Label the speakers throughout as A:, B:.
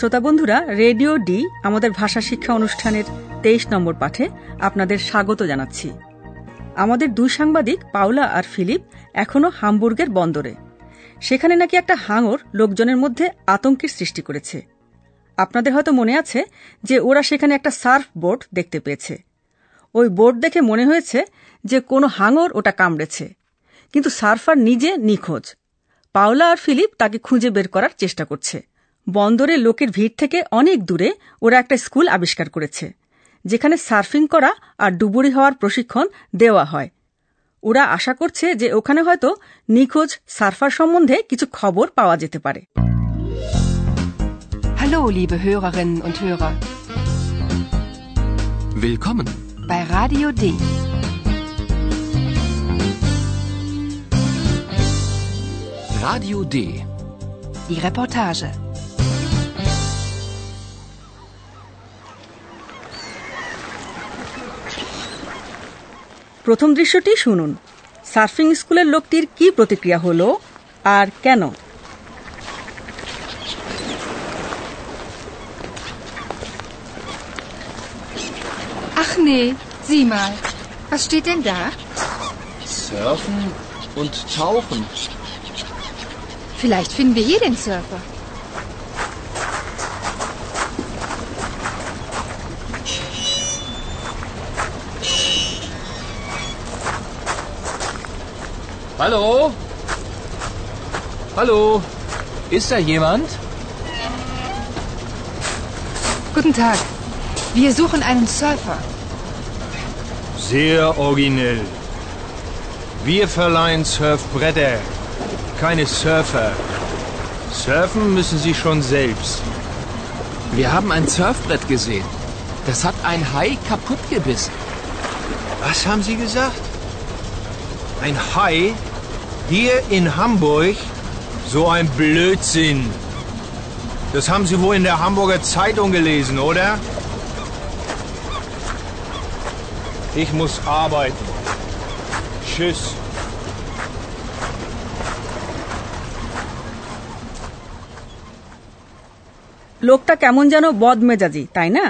A: শ্রোতা বন্ধুরা, radio D, আমাদের ভাষা শিক্ষা অনুষ্ঠানের তেইশ নম্বর পাঠে আপনাদের স্বাগত জানাচ্ছি। আমাদের দুই সাংবাদিক, পাওলা আর ফিলিপ এখনও হামবুর্গের বন্দরে। সেখানে নাকি একটা হাঙর লোকজনের মধ্যে আতঙ্কের সৃষ্টি করেছে। আপনাদের হয়তো মনে আছে যে ওরা সেখানে একটা সার্ফ বোর্ড দেখতে পেয়েছে। ওই বোর্ড দেখে মনে হয়েছে যে কোনো হাঙর ওটা কামড়েছে। কিন্তু সার্ফার নিজে নিখোঁজ। পাওলা আর ফিলিপ তাকে খুঁজে বের করার চেষ্টা করছে। বন্দরে লোকের ভিড় থেকে অনেক দূরে ওরা একটা স্কুল আবিষ্কার করেছে যেখানে সার্ফিং করা আর ডুবুরি হওয়ার প্রশিক্ষণ দেওয়া হয় ওরা আশা করছে যে ওখানে হয়তো নিখোঁজ সার্ফার সম্বন্ধে কিছু খবর পাওয়া যেতে পারে
B: Hallo, liebe Hörerinnen und Hörer.
C: Willkommen.
B: Bei Radio D.
C: Radio D.
B: Die Reportage.
A: প্রথম দৃশ্যটি শুনুন সার্ফিং স্কুলের লোকটির কি প্রতিক্রিয়া হলো আর কেন
D: Ach nee, sieh mal. Was steht denn da?
C: Surfen und tauchen.
D: Vielleicht finden wir hier den Surfer.
C: Hallo? Hallo? Ist da jemand?
D: Guten Tag. Wir suchen einen Surfer.
E: Sehr originell. Wir verleihen Surfbretter, keine Surfer. Surfen müssen Sie schon selbst.
C: Wir haben ein Surfbrett gesehen. Das hat ein Hai kaputt gebissen.
E: Was haben Sie gesagt? Ein Hai? Hier in Hamburg? So ein Blödsinn. Das haben Sie wohl in der Hamburger Zeitung gelesen, oder? Ich muss arbeiten. Tschüss.
A: লোকটা কেমন যেন বদমেজাজি তাই না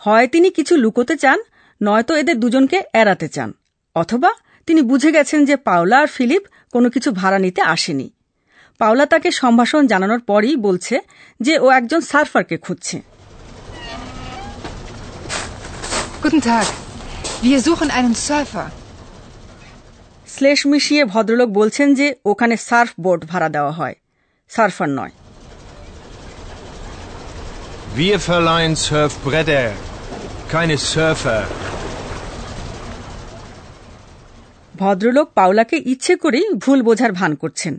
A: হয় তিনি কিছু লুকোতে চান নয়তো এদের দুজনকে এড়াতে চান অথবা তিনি বুঝে গেছেন যে পাওলা আর ফিলিপ কোনো কিছু ভাড়া নিতে আসেনি পাওলা তাকে সম্ভাষণ জানানোর পরই বলছে যে ও একজন সার্ফারকে খুঁজছে
D: Guten Tag. Wir suchen einen Surfer.
A: শ্লেষ মিশিয়ে ভদ্রলোক বলছেন যে ওখানে সার্ফ বোর্ড ভাড়া দেওয়া হয় সার্ফার নয়
E: Wir verleihen Surfbretter, keine Surfer.
A: ভদ্রলোক পাওলাকে ইচ্ছে করেই ভুল বোঝার ভান করছেন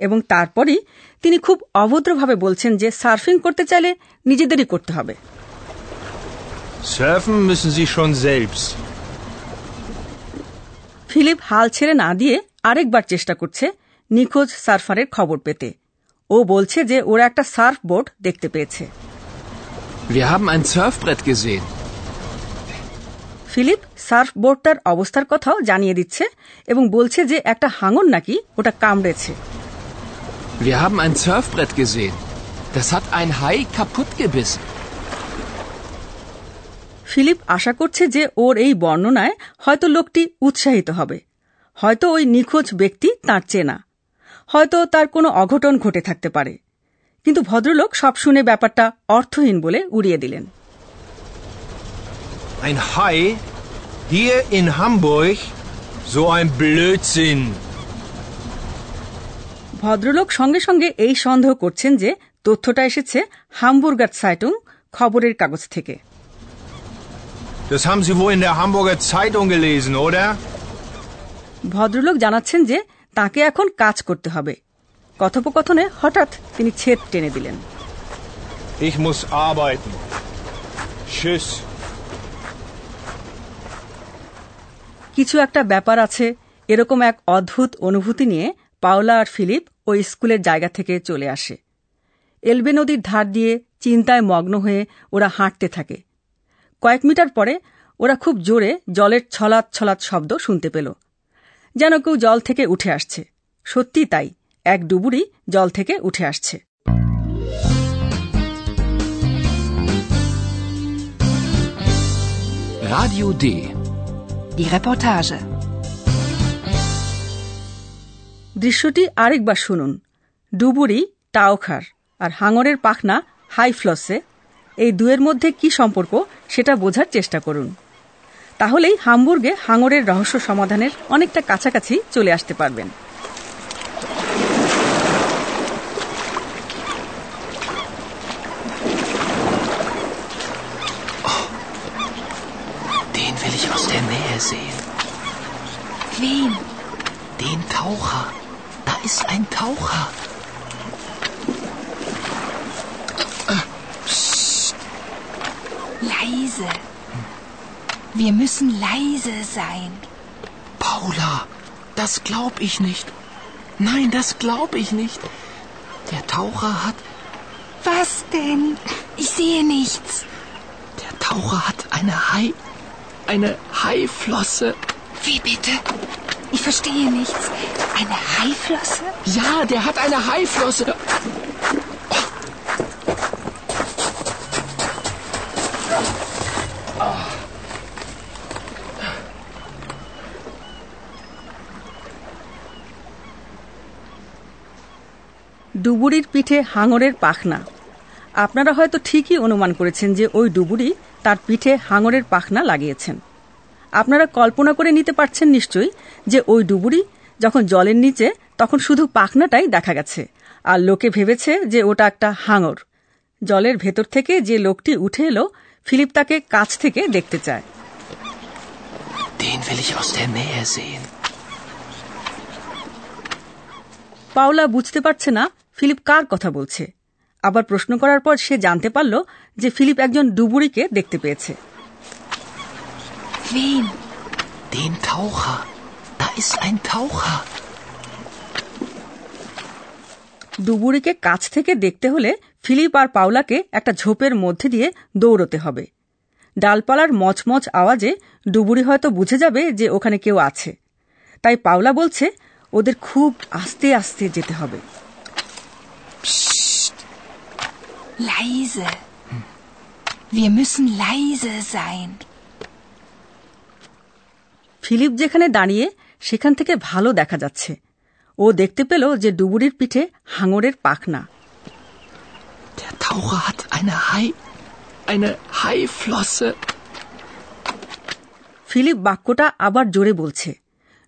A: এবং তারপরই তিনি খুব অভদ্রভাবে বলছেন যে সার্ফিং করতে চাইলে নিজেদেরই করতে হবে
E: Surfen müssen Sie schon selbst.
A: Philipp হাল ছেড়ে না দিয়ে আরেকবার চেষ্টা করছে নিখোঁজ সার্ফারের খবর পেতে ও বলছে যে ওরা একটা সার্ফ বোর্ড দেখতে পেয়েছে
C: Wir haben ein Surfbrett gesehen.
A: Philipp surf বোটটার অবস্থার কথাও জানিয়ে দিচ্ছে এবং বলছে যে একটা হাঙর নাকি ওটা কামড়েছে।
C: Wir haben ein Surfbrett gesehen. Das hat ein Hai kaputt gebissen.
A: Philipp আশা করছে যে ওর এই বর্ণনায় হয়তো লোকটি উৎসাহিত হবে। হয়তো ওই নিখোঁজ ব্যক্তি তার চেনা। হয়তো তার কোনো অঘটন ঘটে থাকতে পারে। কিন্তু ভদ্রলোক সব শুনে ব্যাপারটা অর্থহীন বলে উড়িয়ে দিলেন।
E: ein Hai hier in Hamburg so ein Blödsinn?
A: ভদ্রলোক সঙ্গে সঙ্গে এই সন্দেহ করছেন যে তথ্যটা এসেছে হামবুর্গার সাইটুং খবরের কাগজ থেকে ভদ্রলোক জানাচ্ছেন যে তাকে এখন কাজ করতে হবে কথোপকথনে হঠাৎ তিনি ছেদ টেনে দিলেন
E: Ich muss arbeiten. Tschüss.
A: কিছু একটা ব্যাপার আছে, এরকম এক অদ্ভুত অনুভূতি নিয়ে পাওলা আর ফিলিপ ওই স্কুলের জায়গা থেকে চলে আসে। এলবে নদীর ধার দিয়ে চিন্তায় মগ্ন হয়ে ওরা হাঁটতে থাকে। কয়েক মিটার পরে ওরা খুব জোরে জলের ছলাৎ ছলাৎ শব্দ শুনতে পেল। যেন কেউ জল থেকে উঠে আসছে। সত্যি তাই, এক ডুবুরি জল থেকে উঠে আসছে।
C: Radio D.
B: Die Reportage.
A: দৃশ্যটি আরেকবার শুনুন। ডুবুরি, টাওখার আর হাঙরের পাখনা, হাই ফ্লসে। এই দুয়ের মধ্যে কি সম্পর্ক সেটা বোঝার চেষ্টা করুন। তাহলেই হামবুর্গে হাঙরের রহস্য সমাধানের অনেকটা কাছাকাছি চলে আসতে পারবেন।
C: Den will ich aus der Nähe sehen.
B: Wen?
C: Den Taucher. Da ist ein Taucher.
D: Leise. Wir müssen leise sein.
C: Paula, das glaub ich nicht. Nein, das glaub ich nicht. Der Taucher hat.
D: Was denn? Ich sehe nichts.
C: Der Taucher hat eine Hai. Eine Haiflosse.
D: Wie bitte? Ich verstehe nichts. Eine Haiflosse?
C: Ja, der hat eine Haiflosse.
A: ডুবুরির পিঠে হাঙরের পাখনা আপনারা হয়তো ঠিকই অনুমান করেছেন যে ওই ডুবুরি তার পিঠে হাঙরের পাখনা লাগিয়েছেন। আপনারা কল্পনা করে নিতে পারছেন নিশ্চয়ই যে ওই ডুবুরি যখন জলের নিচে তখন শুধু পাখনাটাই দেখা গেছে আর লোকে ভেবেছে যে ওটা একটা হাঙর। জলের ভেতর থেকে যে লোকটি উঠে এলো ফিলিপ তাকে কাছ থেকে দেখতে চায়. পাওলা বুঝতে পারছে না ফিলিপ কার কথা বলছে। আবার প্রশ্ন করার পর সে জানতে পারল যে ফিলিপ একজন ডুবুরিকে দেখতে পেয়েছে
D: Wen?
C: Den Taucher. Da ist ein Taucher.
A: ডুবুরিকে কাছ থেকে দেখতে হলে ফিলিপ আর পাওলাকে একটা ঝোপের মধ্যে দিয়ে দৌড়তে হবে ডালপালার মচমচ আওয়াজে ডুবুরি হয়তো বুঝে যাবে যে ওখানে কেউ আছে তাই পাওলা বলছে ওদের খুব আস্তে আস্তে যেতে হবে
D: Leise. Wir müssen leise sein.
A: Philipp যেখানে দাঁড়িয়ে সেখান থেকে ভালো দেখা যাচ্ছে ও দেখতে পেল যে ডুবুরির পিঠে হাঙরের পাখনা
C: Der Taucher hat eine Hai. Eine Haiflosse.
A: Philipp বাক্যটা আবার জোরে বলছে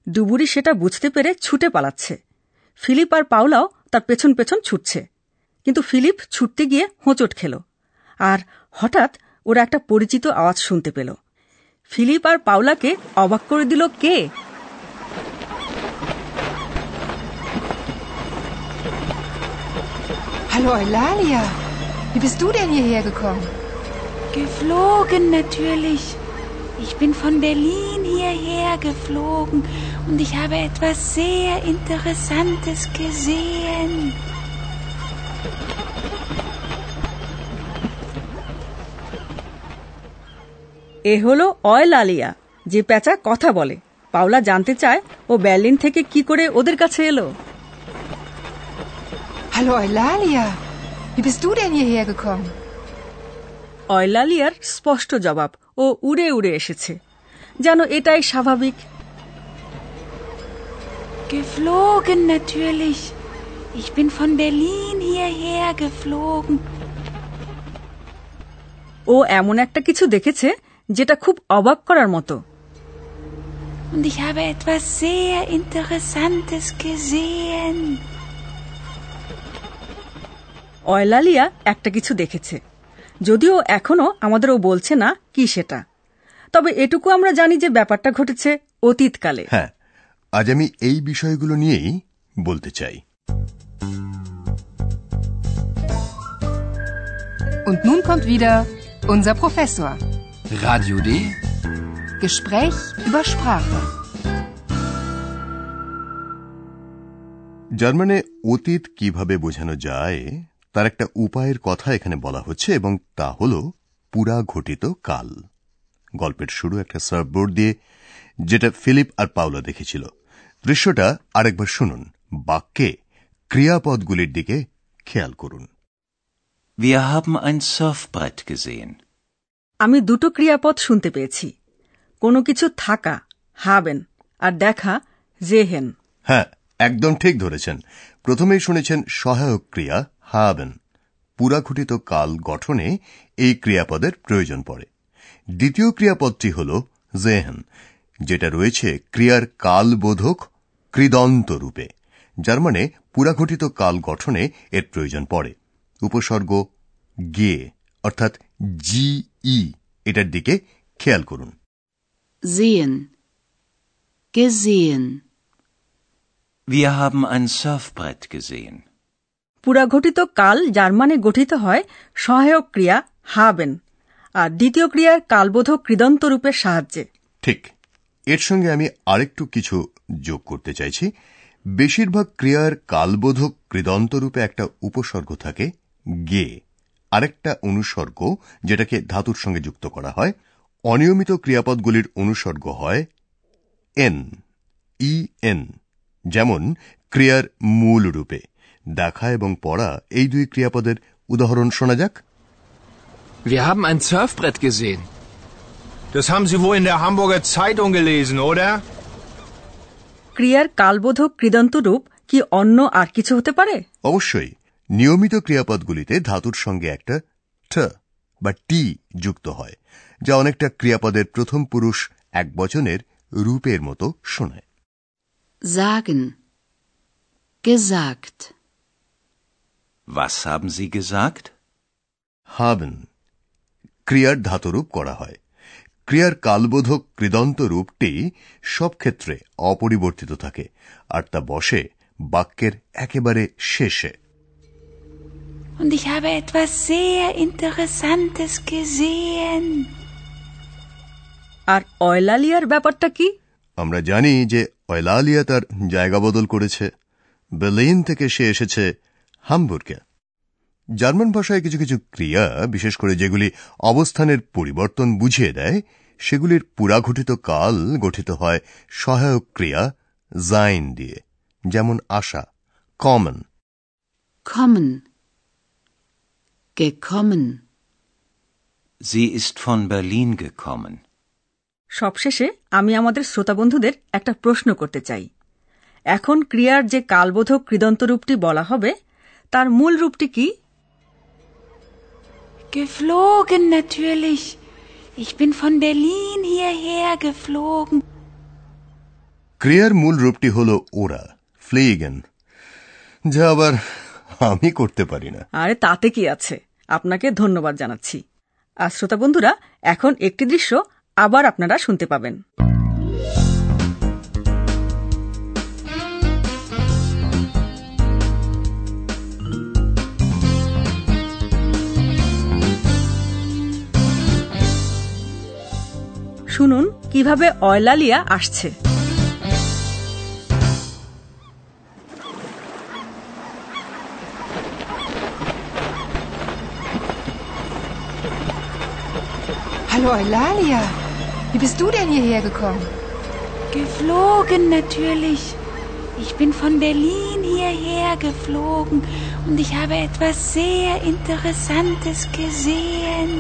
A: ডুবুরি সেটা বুঝতে পেরে ছুটে পালাচ্ছে ফিলিপ আর পাওলাও তার পেছন পেছন ছুটছে কিন্তু ফিলিপ ছুটতে গিয়ে হোঁচট খেল আর হঠাৎ ওরা একটা পরিচিত আওয়াজ শুনতে পেল ফিলিপ আর পাওলাকে অবাক করে দিল কে
D: Hallo Eulalia. Wie bist du denn hierher gekommen?
F: Geflogen natürlich. Ich bin von Berlin hierher geflogen und ich habe etwas sehr Interessantes gesehen.
A: এ হলো অয়েল আলিয়া যে পেঁচা কথা বলে পাওলা জানতে চায় ও বার্লিন থেকে কি করে ওদের কাছে এলো
D: Hallo Eulalia. Wie bist du denn hierher gekommen?
A: অয়লালিয়ার স্পষ্ট জবাব ও উড়ে উড়ে এসেছে যেন এটাই স্বাভাবিক
F: Geflogen natürlich. Ich bin von Berlin hierher geflogen.
A: ও এমন একটা কিছু দেখেছে যেটা খুব অবাক করার মতো।
F: Und ich habe etwas sehr Interessantes gesehen.
A: অয়লালিয়া একটা কিছু দেখেছে। যদিও এখনও আমাদের ও বলছে না কি সেটা। তবে এটুকু আমরা জানি যে ব্যাপারটা ঘটেছে অতীতকালে।
G: হ্যাঁ আজ আমি এই বিষয়গুলো নিয়েই বলতে চাই।
B: Und nun kommt wieder
D: Unser Professor.
B: Radio D.
D: Gespräch über Sprache.
G: জার্মানে অতীত কীভাবে বোঝানো যায় তার একটা উপায়ের কথা এখানে বলা হচ্ছে এবং তা হল পুরা ঘটিত কাল গল্পের শুরু একটা সার্ফবোর্ড দিয়ে যেটা ফিলিপ আর পাওলা দেখেছিল দৃশ্যটা আরেকবার শুনুন বাক্যে ক্রিয়াপদগুলির দিকে খেয়াল করুন
H: Wir haben ein Surfbrett gesehen.
A: আমি দুটো ক্রিয়াপদ শুনতে পেয়েছি। কোনো কিছু থাকা হাবেন আর দেখা জেহেন
G: হ্যাঁ একদম ঠিক ধরেছেন। প্রথমেই শুনেছেন সহায়ক ক্রিয়া হাবেন পুরাঘটিত কাল গঠনে এই ক্রিয়াপদের প্রয়োজন পড়ে। দ্বিতীয় ক্রিয়াপদটি হল জেহেন যেটা রয়েছে ক্রিয়ার কালবোধক কৃদন্ত রূপে যার মানে পুরাঘটিত কাল গঠনে এর প্রয়োজন পড়ে। উপসর্গ গে অর্থাৎ জি ই এটার দিকে খেয়াল করুন
F: Sehen. Gesehen.
H: Wir haben ein Surfbrett gesehen.
A: পুরাঘটিত কাল যার মানে গঠিত হয় সহায়ক ক্রিয়া হাবেন আর দ্বিতীয় ক্রিয়ার কালবোধক কৃদন্ত রূপের সাহায্যে
G: ঠিক এর সঙ্গে আমি আরেকটু কিছু যোগ করতে চাইছি বেশিরভাগ ক্রিয়ার কালবোধক কৃদন্ত রূপে একটা উপসর্গ থাকে গে আরেকটা অনুসর্গ যেটাকে ধাতুর সঙ্গে যুক্ত করা হয়। অনিয়মিত ক্রিয়াপদগুলির অনুসর্গ হয় এন ই এন যেমন ক্রিয়ার মূল রূপে। দেখা এবং পড়া এই দুই ক্রিয়াপদের উদাহরণ শোনা যাক।
C: Wir haben ein Surfbrett gesehen.
E: Das haben Sie wohl in der Hamburger Zeitung gelesen, oder?
A: ক্রিয়ার কালবোধক কৃদন্ত রূপ কি অন্য আর কিছু হতে পারে?
G: অবশ্যই। নিয়মিত ক্রিয়াপদগুলিতে ধাতুর সঙ্গে একটা ঠ বা টি যুক্ত হয় যা অনেকটা ক্রিয়াপদের প্রথম পুরুষ এক বচনের রূপের মতো শোনায়
F: Sagen. Gesagt.
H: Was haben Sie gesagt?
G: হাবেন ক্রিয়ার ধাতুরূপ করা হয় ক্রিয়ার কালবোধক কৃদন্ত রূপটি সব ক্ষেত্রে অপরিবর্তিত থাকে আর তা বসে বাক্যের একেবারে শেষে
F: Und ich habe etwas sehr Interessantes gesehen.
A: আর অয়লালিয়ার ব্যাপারটা কি
G: আমরা জানি যে অয়লালিয়া তার জায়গা বদল করেছে বেলিন থেকে সে এসেছে হামবুর্গে জার্মান ভাষায় কিছু কিছু ক্রিয়া বিশেষ করে যেগুলি অবস্থানের পরিবর্তন বুঝিয়ে দেয় সেগুলির পুরাঘটিত কাল গঠিত হয় সহায়ক ক্রিয়া জাইন দিয়ে যেমন আশা কমন
F: Kommen. Gekommen.
H: Sie ist von Berlin gekommen.
A: সবশেষে আমি আমাদের শ্রোতা বন্ধুদের একটা প্রশ্ন করতে চাই এখন ক্রিয়ার যে কালবোধক কৃদন্ত রূপটি বলা হবে তার মূল রূপটি কি
F: Geflogen natürlich. Ich bin von Berlin hierher geflogen.
G: ক্রিয়ার মূল রূপটি হল ওরা ফ্লেগেন যা আবার আমি করতে পারি না
A: আরে তাতে কি আছে আপনাকে ধন্যবাদ জানাচ্ছি। আর শ্রোতা বন্ধুরা, এখন একটি দৃশ্য আবার আপনারা শুনতে পাবেন। শুনুন, কীভাবে অয়লালিয়া আসছে।
D: Hallo Eulalia. Wie bist du denn hierher gekommen?
F: Geflogen natürlich. Ich bin von Berlin hierher geflogen und ich habe etwas sehr Interessantes gesehen.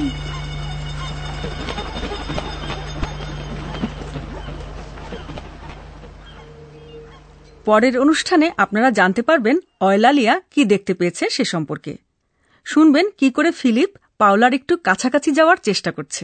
A: পরের অনুষ্ঠানে আপনারা জানতে পারবেন অয়লালিয়া কি দেখতে পেয়েছে সে সম্পর্কে শুনবেন কি করে ফিলিপ পাওলার একটু কাছাকাছি যাওয়ার চেষ্টা করছে